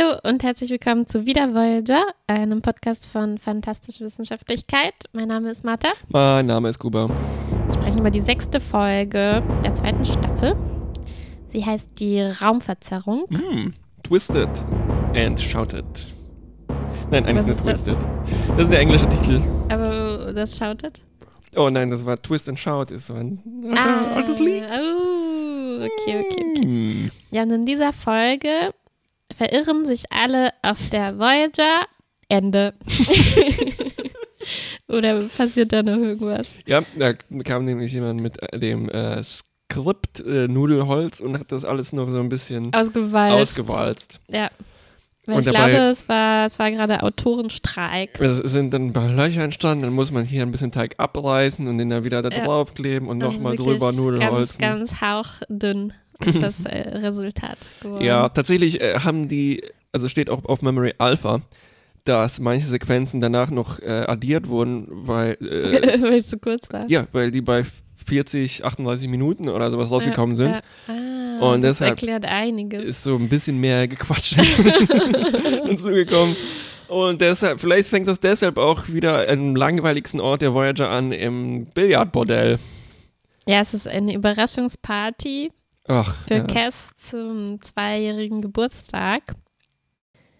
Hallo und herzlich willkommen zu Wieder Voyager, einem Podcast von Fantastische Wissenschaftlichkeit. Mein Name ist Martha. Mein Name ist Kuba. Wir sprechen über die sechste Folge der zweiten Staffel. Sie heißt die Raumverzerrung. Mm, twisted and Shouted. Nein, eigentlich nicht ist das? Twisted. Das ist der englische Titel. Aber das schautet. Oh nein, das war Twist and Shout. Ist so ein alter, altes Lied. Oh, okay, okay, okay. Mm. Ja, und in dieser Folge verirren sich alle auf der Voyager. Ende. Oder passiert da noch irgendwas? Ja, da kam nämlich jemand mit äh, dem äh, Skript äh, Nudelholz und hat das alles noch so ein bisschen Ausgewalzt. ausgewalzt. Ja. Weil Und ich dabei- glaube, es war, es war gerade Autorenstreik. Es sind dann ein paar Löcher entstanden, dann muss man hier ein bisschen Teig abreißen und den dann wieder da Ja. draufkleben und Also nochmal drüber Nudelholz. Ganz, ganz hauchdünn ist das äh, Resultat geworden. Ja, tatsächlich äh, haben die, also steht auch auf Memory Alpha, dass manche Sequenzen danach noch äh, addiert wurden, weil, äh, Weil es zu kurz war. ja, weil die bei 40, 38 Minuten oder sowas rausgekommen sind. Ja. Ah, Und das deshalb erklärt einiges. Ist so ein bisschen mehr gequatscht hinzugekommen. Und deshalb, vielleicht fängt das deshalb auch wieder am langweiligsten Ort der Voyager an, im Billardbordell. ja, es ist eine Überraschungsparty Ach, für ja. Cass zum zweijährigen Geburtstag.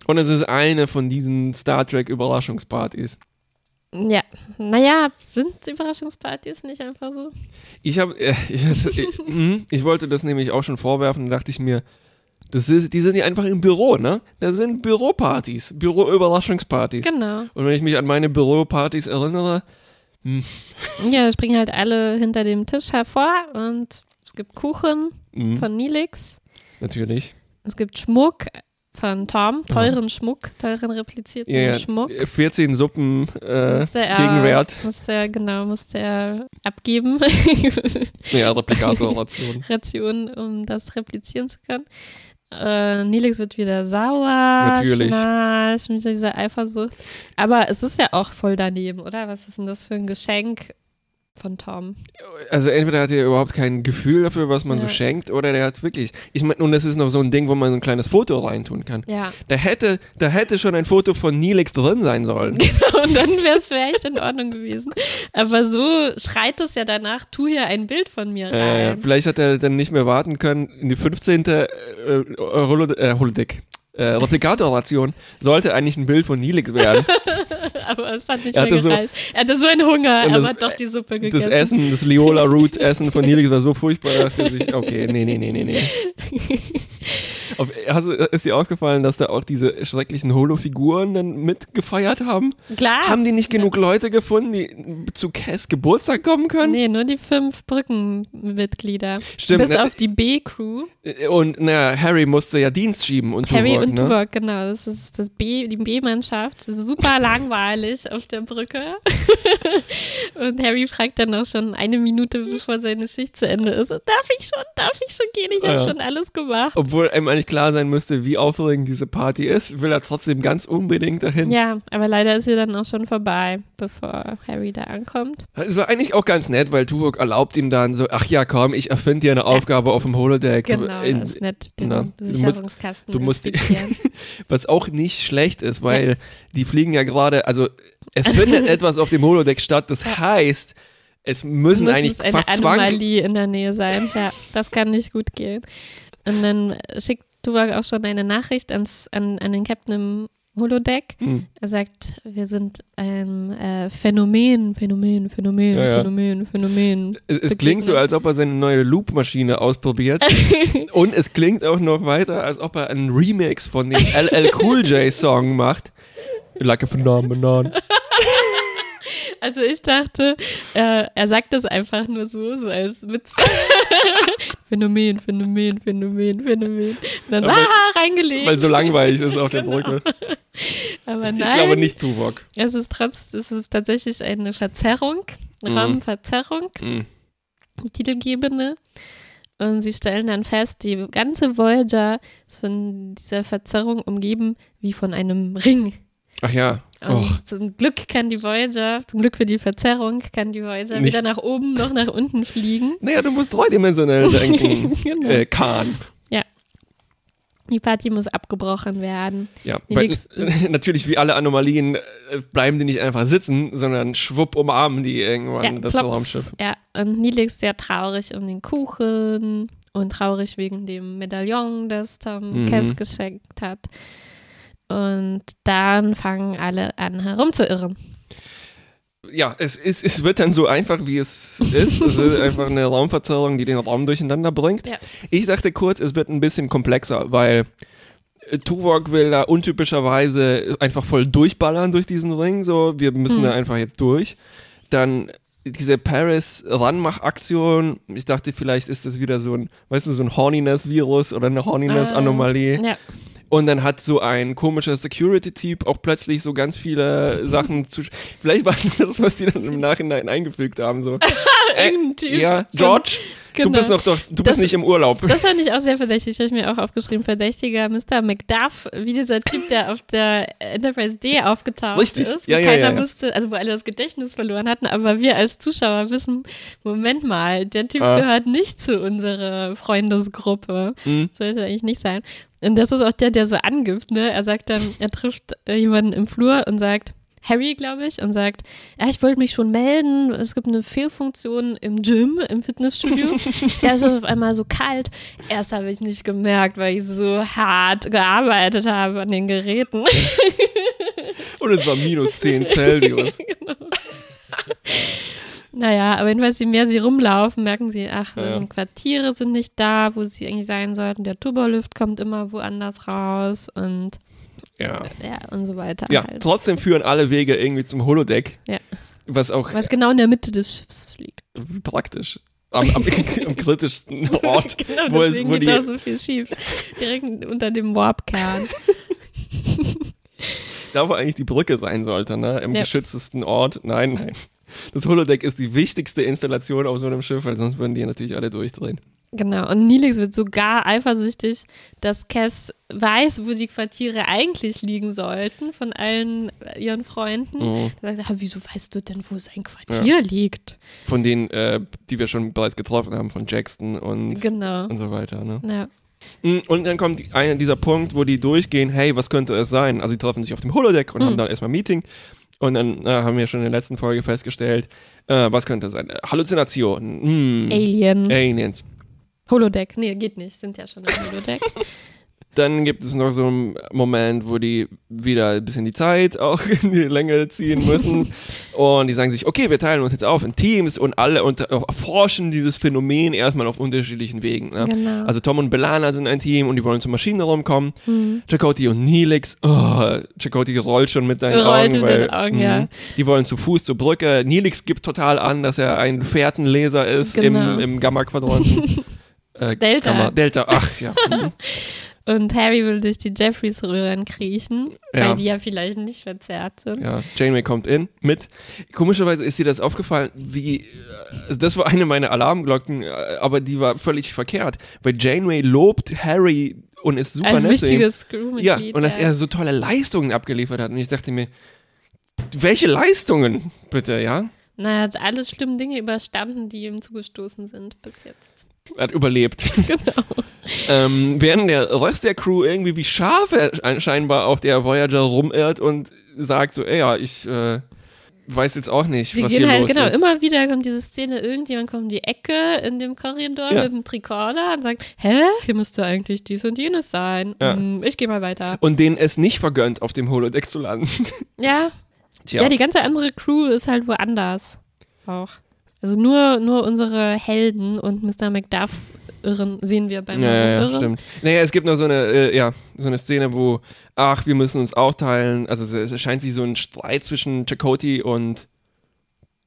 Und es ist eine von diesen Star Trek Überraschungspartys. Ja, naja, sind Überraschungspartys nicht einfach so? Ich habe, äh, ich, ich, mhm, ich wollte das nämlich auch schon vorwerfen, da dachte ich mir, das ist, die sind ja einfach im Büro, ne? Das sind Büropartys, Büroüberraschungspartys. Genau. Und wenn ich mich an meine Büropartys erinnere, Ja, da springen halt alle hinter dem Tisch hervor und es gibt Kuchen mhm, von Nilix. natürlich. Es gibt Schmuck von Tom, teuren Schmuck, teuren replizierten Ja, ja, Schmuck. 14 Suppen äh, Musste er, Gegenwert. Musste er, genau, musste er abgeben. Nee, Replikator-Ration. Ration, um das replizieren zu können. Äh, Nilix wird wieder sauer, Natürlich. schnarcht mit dieser Eifersucht. Aber es ist ja auch voll daneben, oder? Was ist denn das für ein Geschenk von Tom? Also entweder hat er überhaupt kein Gefühl dafür, was man so Ja. schenkt, oder der hat wirklich. Ich meine, und das ist noch so ein Ding, wo man so ein kleines Foto reintun kann. Ja, Da hätte, da hätte schon ein Foto von Nilix drin sein sollen. und dann wäre es vielleicht in Ordnung gewesen. Aber so schreit es ja danach, tu hier ein Bild von mir Äh, rein. vielleicht hat er dann nicht mehr warten können. In die 15. Äh, äh, Holodeck. Äh, Replikator-Ration sollte eigentlich ein Bild von Nilix werden. Aber es hat nicht Er mehr hatte so- gereicht. er hatte so einen Hunger, das- hat doch die Suppe Das gegessen. Essen, das Liola Root Essen von Nilix war so furchtbar, da dachte er sich, okay, nee, nee, nee, nee, nee. Ob, du- ist dir aufgefallen, dass da auch diese schrecklichen Holo-Figuren dann mitgefeiert haben? Klar. Haben die nicht genug Leute gefunden, die zu Cass Geburtstag kommen können? Nee, nur die fünf Brückenmitglieder. Stimmt, Bis ne? auf die B-Crew. Und naja, Harry musste ja Dienst schieben und Harry Tuvok, und ne? Tuvok, genau. Das ist das B, die B-Mannschaft. Super langweilig auf der Brücke. und Harry fragt dann auch schon eine Minute, bevor seine Schicht zu Ende ist. Darf ich schon, darf ich schon gehen? Ich habe Ja. schon alles gemacht. Obwohl einem eigentlich klar sein müsste, wie aufregend diese Party ist, will er trotzdem ganz unbedingt dahin. Ja, aber leider ist sie dann auch schon vorbei, bevor Harry da ankommt. Es war eigentlich auch ganz nett, weil Tuvok erlaubt ihm dann so, ach ja, komm, ich erfinde dir eine Aufgabe auf dem Holodeck. Genau, In- das ist nett, den na, du musst- Sicherungskasten du musst respektieren. Was auch nicht schlecht ist, weil die fliegen ja gerade, also es findet etwas auf dem Holodeck statt, das heißt, es müssen eigentlich es eine fast zwang... Anomalie in der Nähe sein. Ja, das kann nicht gut gehen. Und dann schickt Tuvok auch schon eine Nachricht ans, an, an den Captain im Holodeck. Hm. Er sagt, wir sind ein äh, Phänomen, Phänomen, Phänomen, Ja, ja. Phänomen, Phänomen. Es, es klingt so, als ob er seine neue Loop-Maschine ausprobiert. Und es klingt auch noch weiter, als ob er einen Remix von dem LL Cool J Song macht. Like a phenomenon. Also ich dachte, äh, er sagt das einfach nur so, so als Witz. Phänomen, Phänomen, Phänomen, Phänomen. Und dann so, ah, reingelegt. Weil so langweilig ist auf der Brücke. Aber nein. Ich glaube nicht Tuvok. Es ist trotz, es ist tatsächlich eine Verzerrung, Mhm. Raumverzerrung, Mm. die titelgebende. Und sie stellen dann fest, die ganze Voyager ist von dieser Verzerrung umgeben wie von einem Ring. Ach ja. Und Och. zum Glück kann die Voyager, zum Glück für die Verzerrung, kann die Voyager Nicht- weder nach oben noch nach unten fliegen. Naja, du musst dreidimensionell denken. Genau. äh, Khan. Die Party muss abgebrochen werden. Ja, weil, natürlich wie alle Anomalien äh, bleiben die nicht einfach sitzen, sondern schwupp umarmen die irgendwann Ja, das plops. Raumschiff. Ja, und Nilix sehr traurig um den Kuchen und traurig wegen dem Medaillon, das Tom Mhm. Cass geschenkt hat. Und dann fangen alle an herumzuirren. Ja, es, ist, es wird dann so einfach, wie es ist. Es ist einfach eine Raumverzerrung, die den Raum durcheinander bringt. Ja. Ich dachte kurz, es wird ein bisschen komplexer, weil äh, Tuvok will da untypischerweise einfach voll durchballern durch diesen Ring. So, wir müssen Hm. da einfach jetzt durch. Dann diese Paris-Ranmach-Aktion. Ich dachte, vielleicht ist das wieder so ein, weißt du, so ein Horniness-Virus oder eine Horniness-Anomalie. Ja, Und dann hat so ein komischer Security-Typ auch plötzlich so ganz viele Sachen zu. Vielleicht war das, was die dann im Nachhinein eingefügt haben. So. Äh, ja, George, du Genau. bist noch doch, du Das- bist nicht im Urlaub. Das fand ich auch sehr verdächtig. Habe ich mir auch aufgeschrieben. Verdächtiger Mr. Macduff, wie dieser Typ, der auf der Enterprise D aufgetaucht Richtig. ist, wo ja, keiner ja, ja. wusste, also wo alle das Gedächtnis verloren hatten, aber wir als Zuschauer wissen, Moment mal, der Typ Ah. gehört nicht zu unserer Freundesgruppe. Mhm. Sollte eigentlich nicht sein. Und das ist auch der, der so angibt, ne? Er sagt dann, er trifft äh, jemanden im Flur und sagt, Harry, glaube ich, und sagt, ja, ich wollte mich schon melden, es gibt eine Fehlfunktion im Gym, im Fitnessstudio. da ist es auf einmal so kalt. Erst habe ich es nicht gemerkt, weil ich so hart gearbeitet habe an den Geräten. Und es war minus 10 Celsius. Naja, aber jedenfalls, je mehr sie rumlaufen, merken sie, ach, Ja. die Quartiere sind nicht da, wo sie eigentlich sein sollten. Der Turbolift kommt immer woanders raus und Ja. ja, und so weiter. Ja, halt. trotzdem führen alle Wege irgendwie zum Holodeck. Ja. Was auch Was genau in der Mitte des Schiffs liegt. praktisch. Am, am, am kritischsten Ort, Genau, wo, es, wo geht die da so viel schief. Direkt unter dem Warpkern. da wo eigentlich die Brücke sein sollte, ne? Im Ja. geschütztesten Ort. Nein, nein. Das Holodeck ist die wichtigste Installation auf so einem Schiff, weil sonst würden die natürlich alle durchdrehen. Genau. Und Nilix wird sogar eifersüchtig, dass Cass weiß, wo die Quartiere eigentlich liegen sollten von allen äh, ihren Freunden. Mhm. Er sagt, ah, wieso weißt du denn, wo sein Quartier liegt? Von denen, äh, die wir schon bereits getroffen haben, von Jackson und, Genau. und so weiter, ne? Ja. Mm, Und dann kommt die- einer dieser Punkt, wo die durchgehen, hey, was könnte es sein? Also die treffen sich auf dem Holodeck und Mhm. haben dann erstmal ein Meeting. Und dann äh, haben wir schon in der letzten Folge festgestellt, äh, was könnte es sein? Äh, Halluzinationen. Mm. Alien. Aliens. Holodeck. Nee, geht nicht. Sind ja schon im Holodeck. Dann gibt es noch so einen Moment, wo die wieder ein bisschen die Zeit auch in die Länge ziehen müssen. und die sagen sich, okay, wir teilen uns jetzt auf in Teams und alle unter erforschen dieses Phänomen erstmal auf unterschiedlichen Wegen. Ne? Genau. Also Tom und Belana sind ein Team und die wollen zur Maschinenraum kommen. Mhm. Chakoti und Neelix, oh, Chakoti rollt schon mit deinen Rollt Augen. mit den Augen, ja. mhm, Die wollen zu Fuß zur Brücke. Neelix gibt total an, dass er ein Fährtenleser ist Genau. im, im Gamma-Quadranten. äh, Delta. Gamma, Delta, ach ja. Und Harry will durch die Jeffreys-Röhren kriechen, Ja. weil die ja vielleicht nicht verzerrt sind. Ja, Janeway kommt in mit. Komischerweise ist dir das aufgefallen, wie äh, das war eine meiner Alarmglocken, äh, aber die war völlig verkehrt, weil Janeway lobt Harry und ist super Als nett zu ihm. wichtiges. Ja, und dass er so tolle Leistungen abgeliefert hat und ich dachte mir, welche Leistungen bitte, ja? Na, er hat alle schlimmen Dinge überstanden, die ihm zugestoßen sind bis jetzt. Er hat überlebt. Genau. ähm, während der Rest der Crew irgendwie wie Schafe scheinbar auf der Voyager rumirrt und sagt so, ey, ja, ich äh, weiß jetzt auch nicht, Sie was gehen hier halt, los genau, ist. immer wieder kommt diese Szene, irgendjemand kommt um die Ecke in dem Korridor Ja. mit dem Tricorder und sagt, hä, hier müsste eigentlich dies und jenes sein. Ja. Hm, ich gehe mal weiter. und denen es nicht vergönnt, auf dem Holodeck zu landen. Ja, Tja. ja, die ganze andere Crew ist halt woanders auch. Also nur, nur unsere Helden und Mr. Macduff irren, sehen wir beim Ja, ja, Irren. stimmt. Naja, es gibt noch so eine, äh, ja, so eine Szene, wo, ach, wir müssen uns aufteilen. Also es, es scheint sich so ein Streit zwischen Chakoti und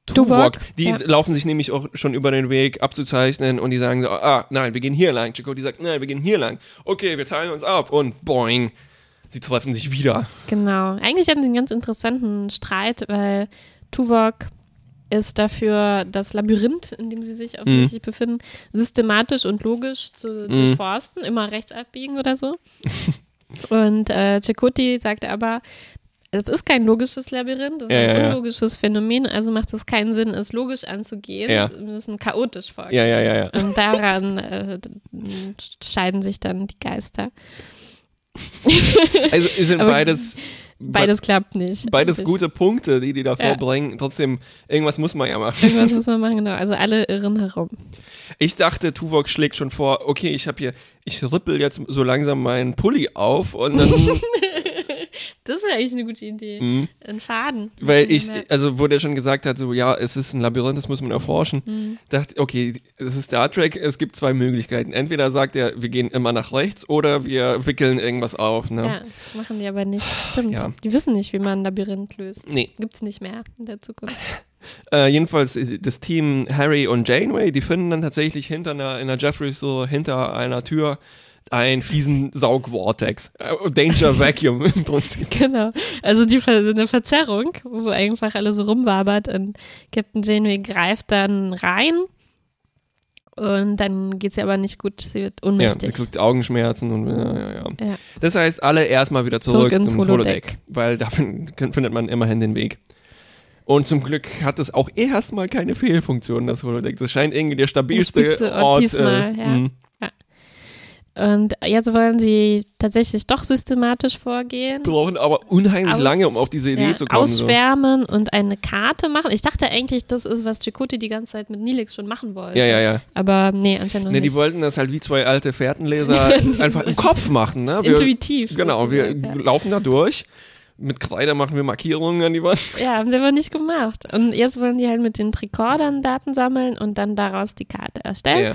Tuvok, Tuvok. Die ja. laufen sich nämlich auch schon über den Weg abzuzeichnen und die sagen so, ah, nein, wir gehen hier lang. Chakoti sagt, nein, wir gehen hier lang. Okay, wir teilen uns auf und boing. Sie treffen sich wieder. Genau. Eigentlich hatten sie einen ganz interessanten Streit, weil Tuvok ist dafür, das Labyrinth, in dem sie sich offensichtlich befinden, systematisch und logisch zu Mhm. durchforsten, immer rechts abbiegen oder so. und äh, Chakoti sagte aber, es ist kein logisches Labyrinth, das ist Ja, ein ja, ja. unlogisches Phänomen, also macht es keinen Sinn, es logisch anzugehen. Ja. Wir müssen chaotisch vorgehen. Ja, ja, ja, ja. Und daran äh, scheiden sich dann die Geister. Also es sind beides, Beides klappt nicht. beides eigentlich. gute Punkte, die die da Ja. vorbringen. Trotzdem, irgendwas muss man ja machen. Irgendwas muss man machen, genau. Also alle irren herum. Ich dachte, Tuvok schlägt schon vor, okay, ich habe hier, ich rippel jetzt so langsam meinen Pulli auf und dann, Das wäre eigentlich eine gute Idee. Mhm. Ein Faden. weil ich, Ja. also wo der schon gesagt hat, so ja, es ist ein Labyrinth, das muss man erforschen, Mhm. dachte, okay, es ist Star Trek, es gibt zwei Möglichkeiten. Entweder sagt er, wir gehen immer nach rechts oder wir wickeln irgendwas auf. Ne? Ja, machen die aber nicht. Stimmt. Ja. Die wissen nicht, wie man ein Labyrinth löst. Nee. Gibt's nicht mehr in der Zukunft. Äh, jedenfalls äh, das Team Harry und Janeway, die finden dann tatsächlich hinter einer, in der Jeffreys so hinter einer Tür einen fiesen Saugvortex. Äh, Danger Vacuum im Prinzip. Genau. Also die eine Verzerrung, wo einfach alles so rumwabert und Captain Janeway greift dann rein und dann geht's ihr aber nicht gut. Sie wird Ja, ohnmächtig. sie kriegt Augenschmerzen und ja, ja, ja. Ja. Das heißt, alle erstmal wieder zurück, Zurück ins zum Holodeck. Holodeck, weil da fin- findet man immerhin den Weg. Und zum Glück hat es auch erstmal keine Fehlfunktion, das Holodeck. Das scheint irgendwie der stabilste spitze Ort Ort. diesmal, ja. Und jetzt wollen sie tatsächlich doch systematisch vorgehen. brauchen aber unheimlich Aus- lange, um auf diese Idee ja, zu kommen. so. ausschwärmen und eine Karte machen. Ich dachte eigentlich, das ist, was Chakotay die ganze Zeit mit Nilix schon machen wollte. Ja, ja, ja. Aber nee, anscheinend noch Ne, die nicht. wollten das halt wie zwei alte Fährtenleser einfach im Kopf machen. Ne? Wir, Intuitiv. Genau, wir sozusagen, laufen da durch. Mit Kreide machen wir Markierungen an die Wand. ja. ja, haben sie aber nicht gemacht. Und jetzt wollen die halt mit den Tricordern Daten sammeln und dann daraus die Karte erstellen. Ja.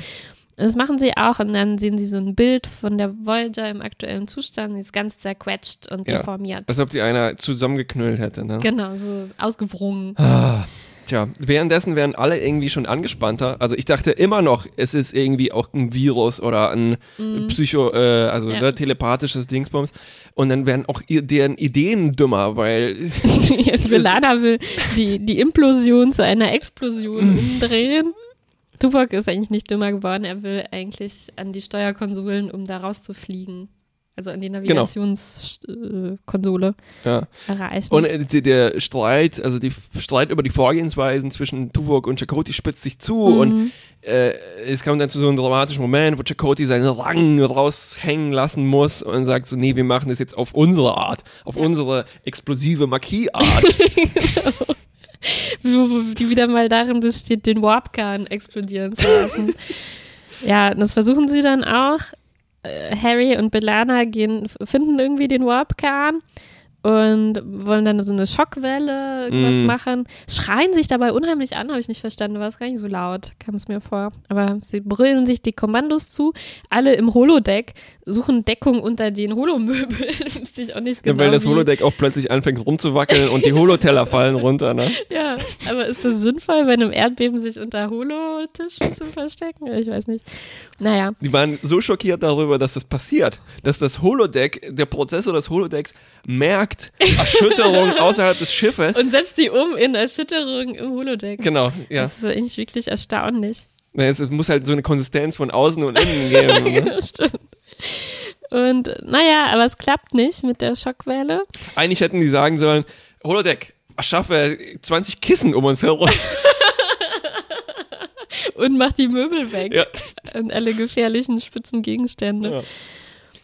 Das machen sie auch und dann sehen sie so ein Bild von der Voyager im aktuellen Zustand. Die ist ganz zerquetscht und Ja. deformiert. Als ob die einer zusammengeknüllt hätte. Ne? Genau, so ausgewrungen. Ah, tja, währenddessen werden alle irgendwie schon angespannter. Also ich dachte immer noch, es ist irgendwie auch ein Virus oder ein Psycho, äh, also Mhm. Ja. ne, telepathisches Dingsbums. Und dann werden auch ihr, deren Ideen dümmer, weil Velana will die, die Implosion zu einer Explosion Mhm. umdrehen. Tuvok ist eigentlich nicht dümmer geworden. Er will eigentlich an die Steuerkonsolen, um da rauszufliegen. Also an die Navigationskonsole ja. erreichen. Und äh, der Streit, also die Streit über die Vorgehensweisen zwischen Tuvok und Chakoti spitzt sich zu Mhm. und äh, es kommt dann zu so einem dramatischen Moment, wo Chakoti seinen Rang raushängen lassen muss und sagt so, nee, wir machen das jetzt auf unsere Art, auf unsere explosive Marquis-Art. wo die wieder mal darin besteht, den Warpkern explodieren zu lassen. ja, und das versuchen sie dann auch. Äh, Harry und Belana gehen, finden irgendwie den Warpkern und wollen dann so eine Schockwelle irgendwas Mm. machen. Schreien sich dabei unheimlich an, habe ich nicht verstanden. War es gar nicht so laut, kam es mir vor. Aber sie brüllen sich die Kommandos zu. Alle im Holodeck suchen Deckung unter den Holomöbeln. Wusste ich auch nicht Ja, genau. weil das wie. Holodeck auch plötzlich anfängt rumzuwackeln und die Holoteller fallen runter, ne? Ja, aber ist das sinnvoll, bei einem Erdbeben sich unter Holotischen zu verstecken? Ich weiß nicht. Naja, Die waren so schockiert darüber, dass das passiert, dass das Holodeck, der Prozessor des Holodecks merkt Erschütterung außerhalb des Schiffes. und setzt die um in Erschütterung im Holodeck. Genau, ja. Das ist eigentlich wirklich erstaunlich. Es muss halt so eine Konsistenz von außen und innen geben. Ne? Stimmt. Und naja, aber es klappt nicht mit der Schockwelle. Eigentlich hätten die sagen sollen, Holodeck, erschaffe 20 Kissen um uns herum. Und macht die Möbel weg. Ja. Und alle gefährlichen spitzen Gegenstände. Ja.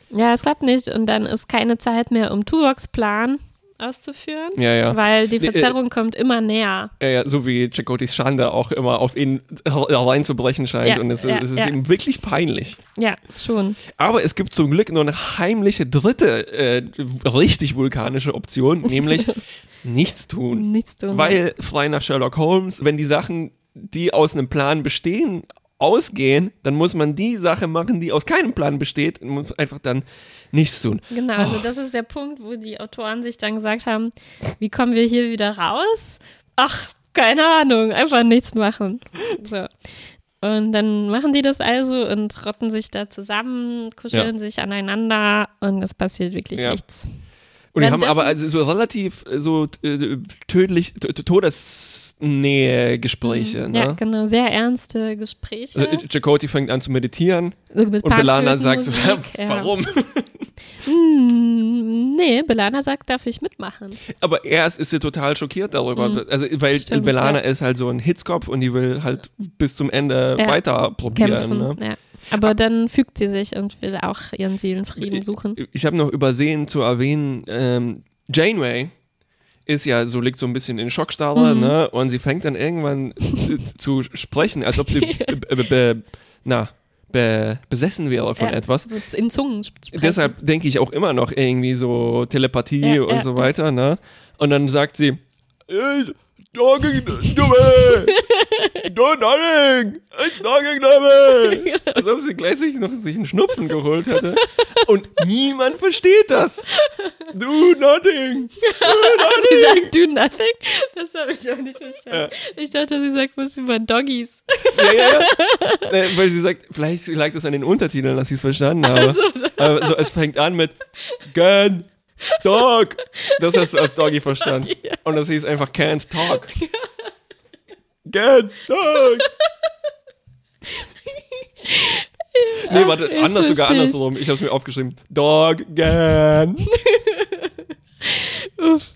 Ja, es klappt nicht. Und dann ist keine Zeit mehr, um Tuvoks Plan auszuführen. Ja, ja. Weil die äh, Verzerrung kommt immer näher. Ja, ja, so wie Chakotis Schande auch immer auf ihn reinzubrechen scheint. Ja, und es, ja, es ist ja. ihm wirklich peinlich. Ja, schon. Aber es gibt zum Glück noch eine heimliche dritte, äh, richtig vulkanische Option, nämlich nichts tun. Nichts tun. Weil, frei nach Sherlock Holmes, wenn die Sachen, die aus einem Plan bestehen, ausgehen, dann muss man die Sache machen, die aus keinem Plan besteht und muss einfach dann nichts tun. Genau, also das ist der Punkt, wo die Autoren sich dann gesagt haben, wie kommen wir hier wieder raus? Ach, keine Ahnung, einfach nichts machen. So. Und dann machen die das also und rotten sich da zusammen, kuscheln sich aneinander und es passiert wirklich Ja. nichts. Und die haben aber also so relativ äh, so äh, tödlich, t- t- Todesnähe-Gespräche. Ja, Ne? genau, sehr ernste Gespräche. Also, äh, Chakoti fängt an zu meditieren so und Belana sagt so, ja. warum? Hm, nee, Belana sagt, darf ich mitmachen. Aber er ist, ist ja total schockiert darüber. Mhm. Also, weil Stimmt, Belana ja. ist halt so ein Hitzkopf und die will halt bis zum Ende Ja. weiter probieren. Kämpfen. Ne? Aber dann fügt sie sich und will auch ihren Seelenfrieden suchen. Ich, ich habe noch übersehen zu erwähnen, ähm, Janeway ist ja so, liegt so ein bisschen in Schockstarre, Mhm. ne? Und sie fängt dann irgendwann zu sprechen, als ob sie na, be, besessen wäre von Ja, etwas. In Zungen sprechen. Deshalb denke ich auch immer noch irgendwie so Telepathie Ja, und ja, so weiter, ne? Und dann sagt sie, "It's talking to me! Do nothing! It's to me! Als ob sie gleich sich noch sich einen Schnupfen geholt hätte. Und niemand versteht das. Do nothing! Sie sagt do nothing? Das habe ich auch nicht verstanden. Ich dachte, sie sagt was über Doggies. Ja, ja, ja. Äh, Weil sie sagt, vielleicht lag das an den Untertiteln, dass sie es verstanden habe. Also, Aber so, es fängt an mit Can Dog. Das hast du als Doggy verstanden. Und das hieß einfach Can't Talk. Can't Talk. Nee, warte, jetzt anders sogar andersrum. Ich habe es mir aufgeschrieben. Dog. Uff.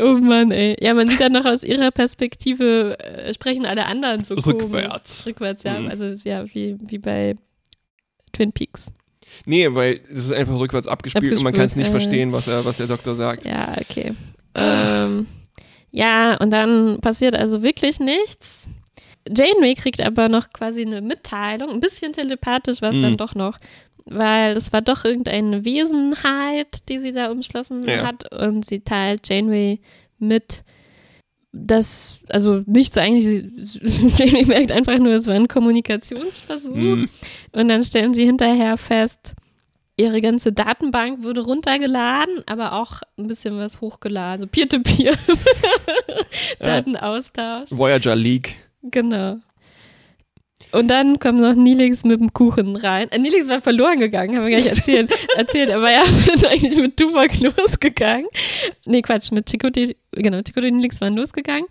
Oh Mann, ey. Ja, man sieht dann noch aus ihrer Perspektive, äh, sprechen alle anderen so Rückwärts. komisch. Rückwärts, ja. Mhm. Also, ja, wie, wie bei Twin Peaks. Nee, weil es ist einfach rückwärts abgespielt, und man kann es nicht Abgespielt, äh. verstehen, was, er, was der Doktor sagt. Ja, okay. ähm, ja, und dann passiert also wirklich nichts. Janeway kriegt aber noch quasi eine Mitteilung, ein bisschen telepathisch war es Mhm. dann doch noch, weil es war doch irgendeine Wesenheit, die sie da umschlossen Ja. hat und sie teilt Janeway mit, dass, also nicht so eigentlich, sie- Janeway merkt einfach nur, es war ein Kommunikationsversuch Mhm. und dann stellen sie hinterher fest, ihre ganze Datenbank wurde runtergeladen, aber auch ein bisschen was hochgeladen, so Peer-to-Peer. Datenaustausch. Voyager League. Genau. Und dann kommt noch Nilix mit dem Kuchen rein. Äh, Nilix war verloren gegangen, haben wir gar nicht erzählt. erzählt aber er ist eigentlich mit Tuvok losgegangen. Nee, Quatsch, mit Chakotay, genau, Chakotay und Nilix waren losgegangen.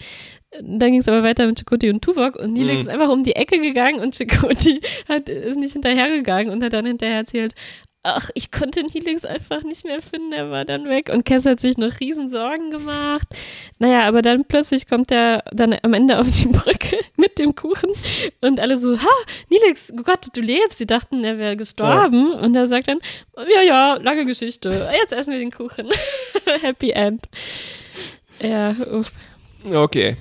Dann ging es aber weiter mit Chakotay und Tuvok und Nilix Mhm. ist einfach um die Ecke gegangen und Chakotay hat, ist nicht hinterhergegangen und hat dann hinterher erzählt, ach, ich konnte Nilix einfach nicht mehr finden, er war dann weg und Cass hat sich noch riesen Sorgen gemacht. Naja, aber dann plötzlich kommt er dann am Ende auf die Brücke mit dem Kuchen und alle so, ha, Nilix, oh Gott, du lebst. Sie dachten, er wäre gestorben und er sagt dann, ja, ja, lange Geschichte, jetzt essen wir den Kuchen. Happy End. Ja, uff. Okay.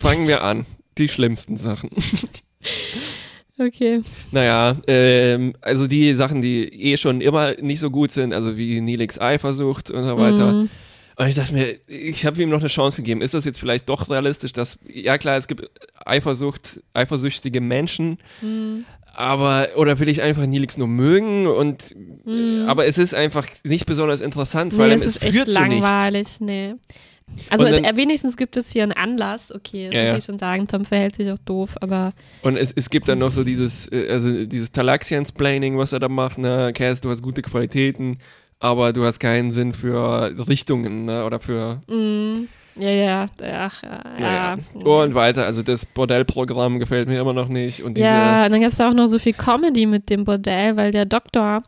Fangen wir an. Die schlimmsten Sachen. okay. Naja, ähm, also die Sachen, die eh schon immer nicht so gut sind, also wie Nilix Eifersucht und so weiter. Mhm. Und ich dachte mir, ich habe ihm noch eine Chance gegeben. Ist das jetzt vielleicht doch realistisch, dass, ja klar, es gibt Eifersucht, eifersüchtige Menschen, Mhm. aber, oder will ich einfach Nilix nur mögen und, Mhm. aber es ist einfach nicht besonders interessant, Nee, weil es es, führt zu nichts. langweilig, nee. Also dann- äh, wenigstens gibt es hier einen Anlass, okay, das Ja, muss ich schon sagen, Tom verhält sich auch doof, aber Und es, es gibt dann noch so dieses, äh, also dieses Talaxians-Planning, was er da macht, ne, Cass, du hast gute Qualitäten, aber du hast keinen Sinn für Richtungen, ne, oder für, mm, ja, ja, ach, ja, ja. Und weiter, also das Bordellprogramm gefällt mir immer noch nicht und Ja, und dann gab es auch noch so viel Comedy mit dem Bordell, weil der Doktor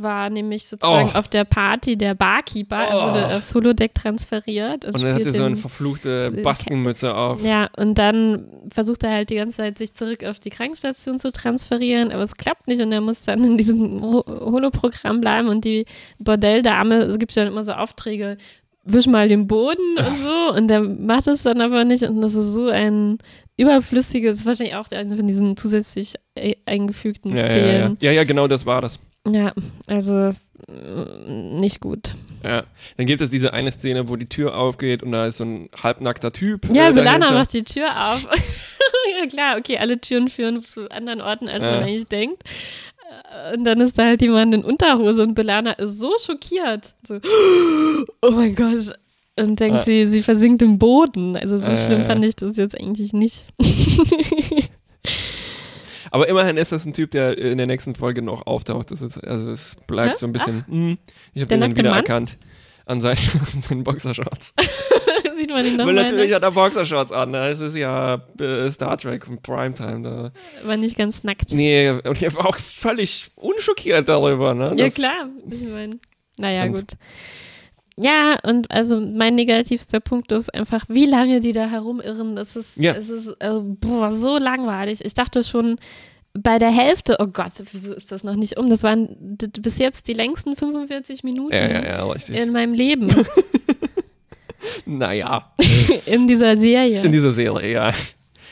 war nämlich sozusagen Oh. auf der Party der Barkeeper. Er Oh. wurde aufs Holodeck transferiert und, und dann hat er so eine verfluchte Baskenmütze auf. Ja, und dann versucht er halt die ganze Zeit, sich zurück auf die Krankenstation zu transferieren, aber es klappt nicht und er muss dann in diesem Ho- Holoprogramm bleiben und die Bordelldame, es gibt ja immer so Aufträge, wisch mal den Boden und so und der macht es dann aber nicht und das ist so ein überflüssiges, wahrscheinlich auch eine von diesen zusätzlich äh, eingefügten Ja, ja, ja. Szenen. ja, ja, genau das war das. Ja, also mm, nicht gut. Ja. Dann gibt es diese eine Szene, wo die Tür aufgeht und da ist so ein halbnackter Typ. Ja, äh, Belana dahinter. macht die Tür auf. ja, klar, okay, alle Türen führen zu anderen Orten, als Ja. man eigentlich denkt. Äh, Und dann ist da halt jemand in Unterhose und Belana ist so schockiert. So, oh mein Gott. Und denkt Ja. sie, sie versinkt im Boden. Also so Äh. schlimm fand ich das jetzt eigentlich nicht. Aber immerhin ist das ein Typ, der in der nächsten Folge noch auftaucht. Das ist, also es bleibt Hä? so ein bisschen. Mh, ich habe den dann nackte wieder Mann? erkannt. An seinen, an seinen Boxershorts. Sieht man ihn noch Weil natürlich ne? hat er Boxershorts an. Ne? Es ist ja äh, Star Trek und Primetime. Da. War nicht ganz nackt. Nee, und ich war auch völlig unschockiert darüber. Ne? Ja, klar. Ich meine, naja, Und- gut. Ja, und also mein negativster Punkt ist einfach, wie lange die da herumirren. Das ist, Ja. es ist äh, boah, so langweilig. Ich dachte schon, bei der Hälfte, oh Gott, wieso ist das noch nicht um? Das waren bis jetzt die längsten 45 Minuten ja, ja, in meinem Leben. naja. in dieser Serie. In dieser Serie, ja.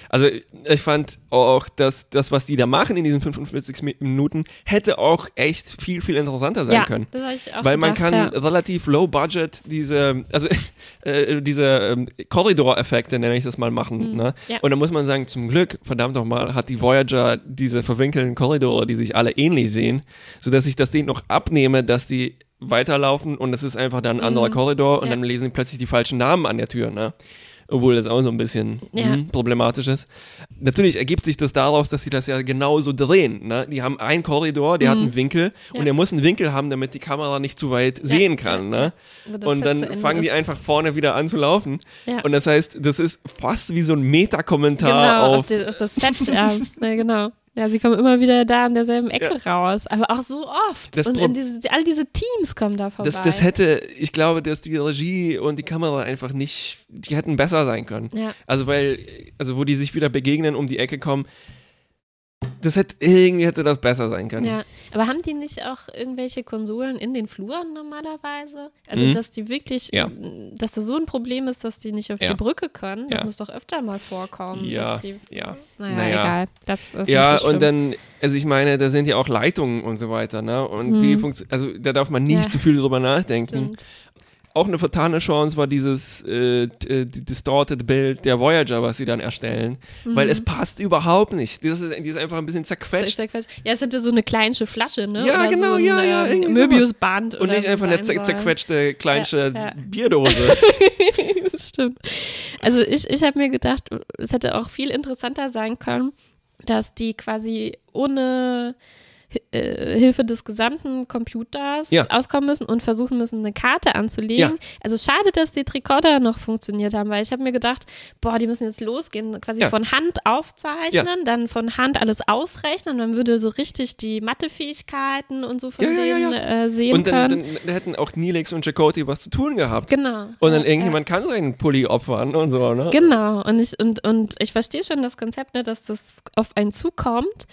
Also ich fand auch, dass das, was die da machen in diesen 45 Minuten, hätte auch echt viel, viel interessanter sein ja, können. Das ich auch Weil gedacht, man kann ja. relativ low budget diese, also äh, diese ähm, Korridoreffekte, nenne ich das mal, machen. Mhm. Ne? Ja. Und da muss man sagen, zum Glück, verdammt nochmal, hat die Voyager diese verwinkelten Korridore, die sich alle ähnlich sehen, sodass ich das denen noch abnehme, dass die weiterlaufen und es ist einfach dann ein anderer Mhm. Korridor und Ja. dann lesen die plötzlich die falschen Namen an der Tür, ne? Obwohl das auch so ein bisschen Ja. hm, problematisch ist. Natürlich ergibt sich das daraus, dass sie das ja genauso drehen. Ne? Die haben einen Korridor, der hat einen Winkel Ja. und der muss einen Winkel haben, damit die Kamera nicht zu weit sehen kann. ja, ne? Und dann fangen die einfach vorne wieder an zu laufen. Ja. Und das heißt, das ist fast wie so ein Metakommentar genau, auf. auf, die, auf das Set, ja. ja, genau. Ja, sie kommen immer wieder da an derselben Ecke raus, aber auch so oft. Das und diese, all diese Teams kommen da vorbei. Das, das hätte, ich glaube, dass die Regie und die Kamera einfach nicht, die hätten besser sein können. ja. Also weil, also wo die sich wieder begegnen, um die Ecke kommen, das hätte, irgendwie hätte das besser sein können. Ja, aber haben die nicht auch irgendwelche Konsolen in den Fluren normalerweise? Also, Mhm. dass die wirklich, Ja. dass das so ein Problem ist, dass die nicht auf Ja. die Brücke können? Das Ja. muss doch öfter mal vorkommen. Ja, die, ja. Naja, Naja. egal. Das ist Ja, so und dann, also ich meine, da sind ja auch Leitungen und so weiter, ne? Und wie Mhm. funktioniert, also da darf man nicht zu viel drüber nachdenken. Stimmt. Auch eine vertane Chance war dieses äh, äh, distorted Bild der Voyager, was sie dann erstellen, weil es passt überhaupt nicht. Das ist, die ist einfach ein bisschen Mhm. Zerquetscht. falsch. Ja, es hätte so eine kleinsche Flasche, ne? Ja, oder genau, so ein, ja, ja, ähm. Möbiusband Und nicht einfach eine zer zerquetschte, kleinste Ja, ja. Bierdose. das stimmt. Also ich, ich habe mir gedacht, es hätte auch viel interessanter sein können, dass die quasi ohne äh, Hilfe des gesamten Computers Ja. auskommen müssen und versuchen müssen, eine Karte anzulegen. Ja. Also schade, dass die Tricorder noch funktioniert haben, weil ich habe mir gedacht, boah, die müssen jetzt losgehen, quasi Ja. von Hand aufzeichnen, dann von Hand alles ausrechnen, dann würde so richtig die Mathefähigkeiten und so von denen Äh, sehen Und dann, können. dann, dann hätten auch Neelix und Chakotay was zu tun gehabt. genau. Und dann irgendjemand kann seinen Pulli opfern und so, ne? Genau, und ich, und, und ich verstehe schon das Konzept, ne, dass das auf einen zukommt.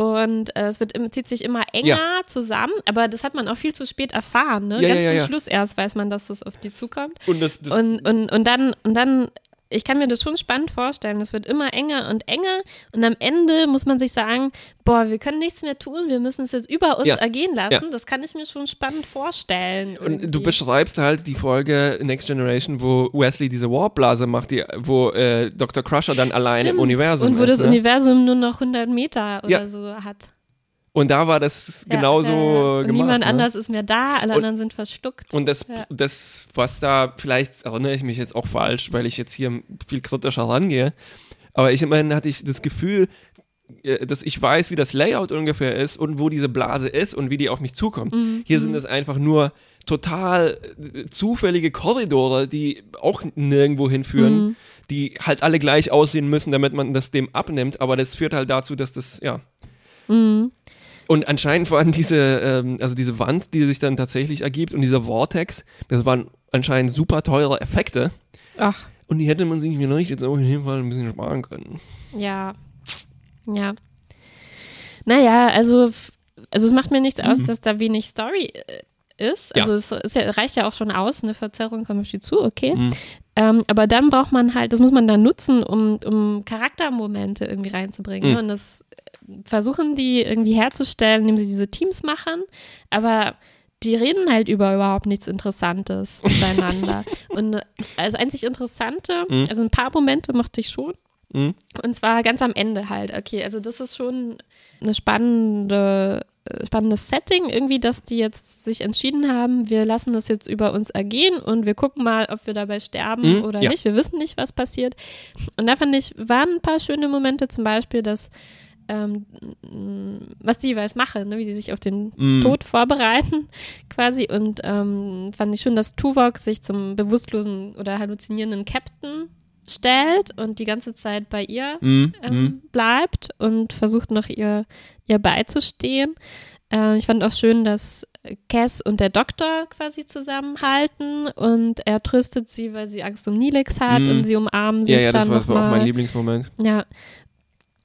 Und äh, es wird, zieht sich immer enger zusammen, aber das hat man auch viel zu spät erfahren. Ne? Ja, Ganz ja, ja, zum ja. Schluss erst weiß man, dass das auf die zukommt. Und das, das Und, und, und dann, und dann, ich kann mir das schon spannend vorstellen. Es wird immer enger und enger. Und am Ende muss man sich sagen, boah, wir können nichts mehr tun, wir müssen es jetzt über uns Ja. ergehen lassen. Ja. Das kann ich mir schon spannend vorstellen. Und du irgendwie. beschreibst halt die Folge Next Generation, wo Wesley diese Warpblase macht, die, wo äh, Dr. Crusher dann allein Stimmt. im Universum Und wo ist. das ne? Universum nur noch 100 Meter oder Ja. so hat. Und da war das Ja, genauso. Und gemacht. niemand ne? anders ist mehr da, alle Und- anderen sind verstuckt. Und das, Ja. das, was da, vielleicht erinnere ich mich jetzt auch falsch, weil ich jetzt hier viel kritischer rangehe, aber ich immerhin hatte ich das Gefühl, äh, dass ich weiß, wie das Layout ungefähr ist und wo diese Blase ist und wie die auf mich zukommt. Mhm. Hier sind es einfach nur total äh, zufällige Korridore, die auch nirgendwo hinführen, Mhm. die halt alle gleich aussehen müssen, damit man das dem abnimmt, aber das führt halt dazu, dass das, ja. Mhm. Und anscheinend waren diese, ähm, also diese Wand, die sich dann tatsächlich ergibt und dieser Vortex, das waren anscheinend super teure Effekte. Ach, Und die hätte man sich vielleicht jetzt auch in dem Fall ein bisschen sparen können. ja. Ja. Naja, also, also es macht mir nichts aus, dass da wenig Story äh, ist. Mhm. Ja. Also es ist ja, reicht ja auch schon aus, eine Verzerrung kommt auf die zu, okay. Mhm. Ähm, aber dann braucht man halt, das muss man dann nutzen, um, um Charaktermomente irgendwie reinzubringen. Mhm. Ne? Und das äh, versuchen die irgendwie herzustellen, indem sie diese Teams machen. Aber die reden halt über überhaupt nichts Interessantes miteinander. Und äh, das einzig Interessante, Mhm. also ein paar Momente mochte ich schon. Mhm. Und zwar ganz am Ende halt. Okay, also das ist schon eine spannende, spannendes Setting irgendwie, dass die jetzt sich entschieden haben, wir lassen das jetzt über uns ergehen und wir gucken mal, ob wir dabei sterben Mhm, oder ja. nicht. Wir wissen nicht, was passiert. Und da fand ich, waren ein paar schöne Momente, zum Beispiel, dass ähm, was die jeweils machen, ne, wie sie sich auf den Mhm. Tod vorbereiten, quasi. Und ähm, fand ich schön, dass Tuvok sich zum bewusstlosen oder halluzinierenden Captain stellt und die ganze Zeit bei ihr Mhm. ähm, Mhm. bleibt und versucht noch ihr, ihr beizustehen. Äh, ich fand auch schön, dass Cass und der Doktor quasi zusammenhalten und er tröstet sie, weil sie Angst um Nilix hat Mhm. und sie umarmen sich Ja, ja, das dann war, das war auch mein nochmal. Lieblingsmoment. Ja.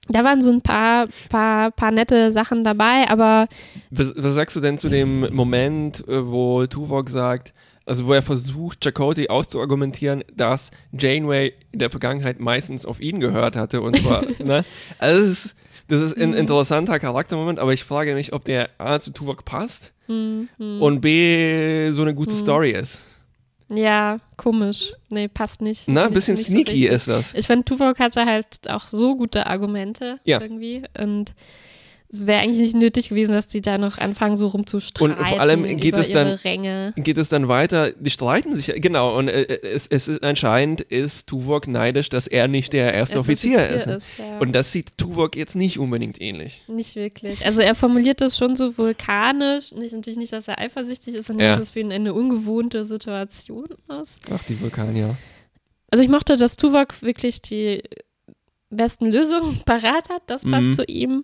Da waren so ein paar, paar, paar nette Sachen dabei, aber Was, was sagst du denn zu dem Moment, äh, wo Tuvok sagt, also wo er versucht, Chakotay auszuargumentieren, dass Janeway in der Vergangenheit meistens auf ihn gehört hatte und zwar, ne? Also das ist, das ist ein interessanter Charaktermoment, aber ich frage mich, ob der A zu Tuvok passt hm, hm. und B so eine gute Story ist. ja, komisch. Nee, passt nicht. Na, ein bisschen so sneaky richtig. ist das. Ich finde, Tuvok hatte halt auch so gute Argumente Ja. irgendwie und es wäre eigentlich nicht nötig gewesen, dass die da noch anfangen, so rumzustreiten. Und vor allem geht es dann- Ränge. Geht es dann weiter, die streiten sich, genau, und äh, es, es ist anscheinend ist Tuvok neidisch, dass er nicht der erste Erster Offizier, ist. ja. Und das sieht Tuvok jetzt nicht unbedingt ähnlich. Nicht wirklich. Also er formuliert das schon so vulkanisch. Nicht, natürlich nicht, dass er eifersüchtig ist, sondern Ja. dass es für ihn eine ungewohnte Situation ist. Ach, die Vulkanier. Also ich mochte, dass Tuvok wirklich die besten Lösungen parat hat. Das passt Mhm. zu ihm.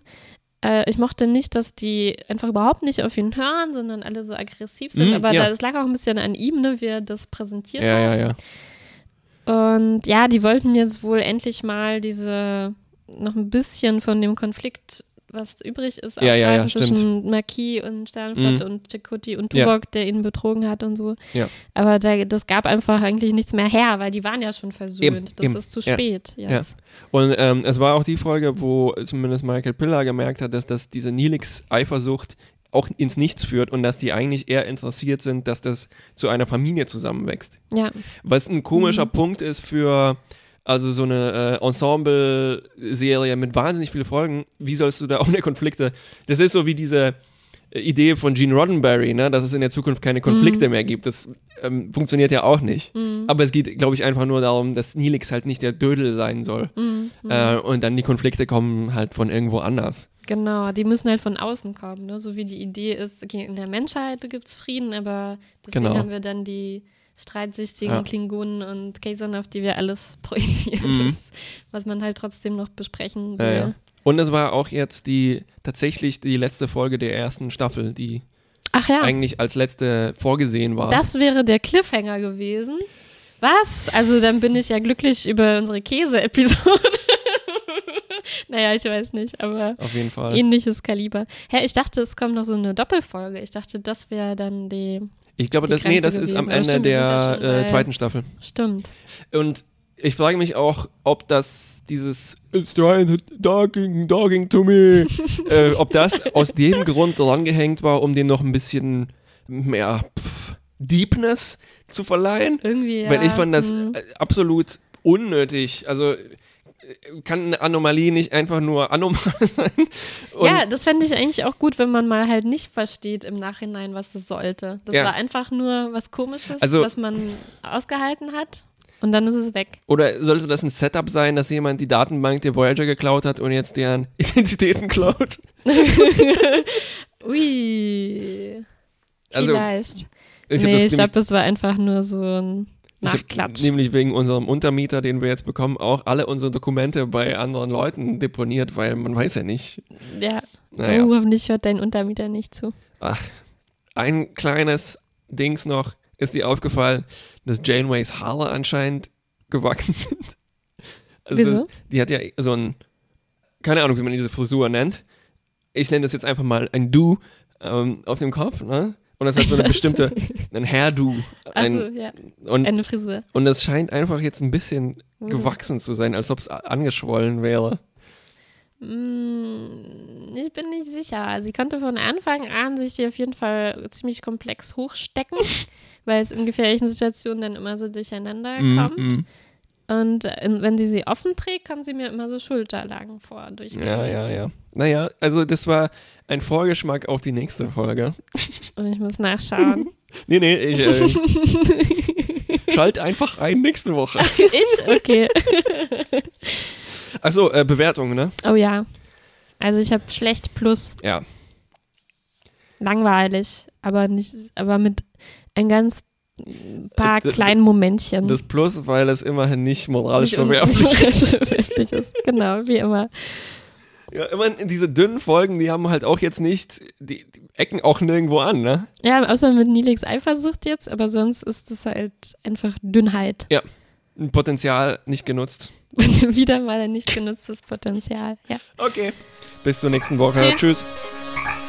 Äh, ich mochte nicht, dass die einfach überhaupt nicht auf ihn hören, sondern alle so aggressiv sind. Mhm, Aber ja. da- das lag auch ein bisschen an ihm, ne, wie er das präsentiert Ja, ja, hat. ja. Und ja, die wollten jetzt wohl endlich mal diese noch ein bisschen von dem Konflikt, was übrig ist, Ja, ja, ja, zwischen Marquis und Sternfurt Mhm. und Chakotay und. Tuvok, der ihn betrogen hat und so. Aber da, das gab einfach eigentlich nichts mehr her, weil die waren ja schon versöhnt. Eben, das eben. ist zu spät jetzt. Und ähm, es war auch die Folge, wo zumindest Michael Piller gemerkt hat, dass das diese Nilix-Eifersucht auch ins Nichts führt und dass die eigentlich eher interessiert sind, dass das zu einer Familie zusammenwächst. Ja. Was ein komischer Mhm. Punkt ist für also so eine äh, Ensemble-Serie mit wahnsinnig vielen Folgen. Wie sollst du da ohne Konflikte? Das ist so wie diese äh, Idee von Gene Roddenberry, ne? dass es in der Zukunft keine Konflikte mehr gibt. Das ähm, funktioniert ja auch nicht. Mhm. Aber es geht, glaube ich, einfach nur darum, dass Nilix halt nicht der Dödel sein soll. Mhm. Äh, und dann die Konflikte kommen halt von irgendwo anders. Genau, die müssen halt von außen kommen, ne? so wie die Idee ist, okay, in der Menschheit gibt es Frieden, aber deswegen Genau. haben wir dann die streitsüchtigen Ja. Klingonen und Kaisern, auf die wir alles projizieren, Mhm. was man halt trotzdem noch besprechen will. Ja, ja. Und es war auch jetzt die tatsächlich die letzte Folge der ersten Staffel, die eigentlich als letzte vorgesehen war. das wäre der Cliffhanger gewesen. Was? Also dann bin ich ja glücklich über unsere Käse-Episode. naja, ich weiß nicht, aber Auf jeden Fall. ähnliches Kaliber. Hä, ich dachte, es kommt noch so eine Doppelfolge. Ich dachte, das wäre dann die. Ich glaube, das, nee, das ist am Ende stimmt, der äh, zweiten Staffel. Stimmt. Und ich frage mich auch, ob das dieses It's trying to talking, talking to me, äh, ob das aus dem Grund drangehängt war, um dem noch ein bisschen mehr pff, Deepness zu verleihen. Irgendwie. Weil ja, ich fand das hm. äh, absolut unnötig. Also kann eine Anomalie nicht einfach nur anormal sein? Und ja, das fände ich eigentlich auch gut, wenn man mal halt nicht versteht im Nachhinein, was das sollte. Das Ja. war einfach nur was Komisches, Also- was man ausgehalten hat und dann ist es weg. Oder sollte das ein Setup sein, dass jemand die Datenbank der Voyager geklaut hat und jetzt deren Identitäten klaut? Ui. Also, Vielleicht. Ich hab nee, das ich glaube, es war einfach nur so ein Ich Nachklatsch. nämlich wegen unserem Untermieter, den wir jetzt bekommen, auch alle unsere Dokumente bei anderen Leuten deponiert, weil man weiß ja nicht. Ja. Naja. Oh, hoffentlich hört dein Untermieter nicht zu. Ach, ein kleines Dings noch. Ist dir aufgefallen, dass Janeways Haare anscheinend gewachsen sind? Also Wieso? Das, die hat ja so ein, keine Ahnung, wie man diese Frisur nennt. Ich nenne das jetzt einfach mal ein Du ähm, auf dem Kopf, ne? Und das hat so eine bestimmte, ein Hairdo. Ein, Also, ja, und, eine Frisur. und das scheint einfach jetzt ein bisschen Mhm. gewachsen zu sein, als ob es angeschwollen wäre. Mm, Ich bin nicht sicher. Sie konnte von Anfang an sich die auf jeden Fall ziemlich komplex hochstecken, weil es in gefährlichen Situationen dann immer so durcheinander kommt. Mhm. Und wenn sie sie offen trägt, kommen sie mir immer so schulterlang vor. Durchgängig. Ja, ja, ja. Naja, also das war ein Vorgeschmack auf die nächste Folge. Und ich muss nachschauen. Nee, nee, ich äh, schalt einfach ein nächste Woche. ich? Okay. Achso, äh, Bewertung, ne? Oh ja. Also ich habe schlecht plus, Ja. langweilig, aber nicht, aber mit ein ganz paar Äh, kleinen Momentchen. Das Plus, weil es immerhin nicht moralisch verwerflich ist. Genau, wie immer. Ja, immerhin, diese dünnen Folgen, die haben halt auch jetzt nicht, die, die ecken auch nirgendwo an, ne? Ja, außer mit Nilix Eifersucht jetzt, aber sonst ist es halt einfach Dünnheit. Ein Potenzial nicht genutzt. Wieder mal ein nicht genutztes Potenzial. Ja. Okay. Bis zur nächsten Woche. Tschüss. Tschüss.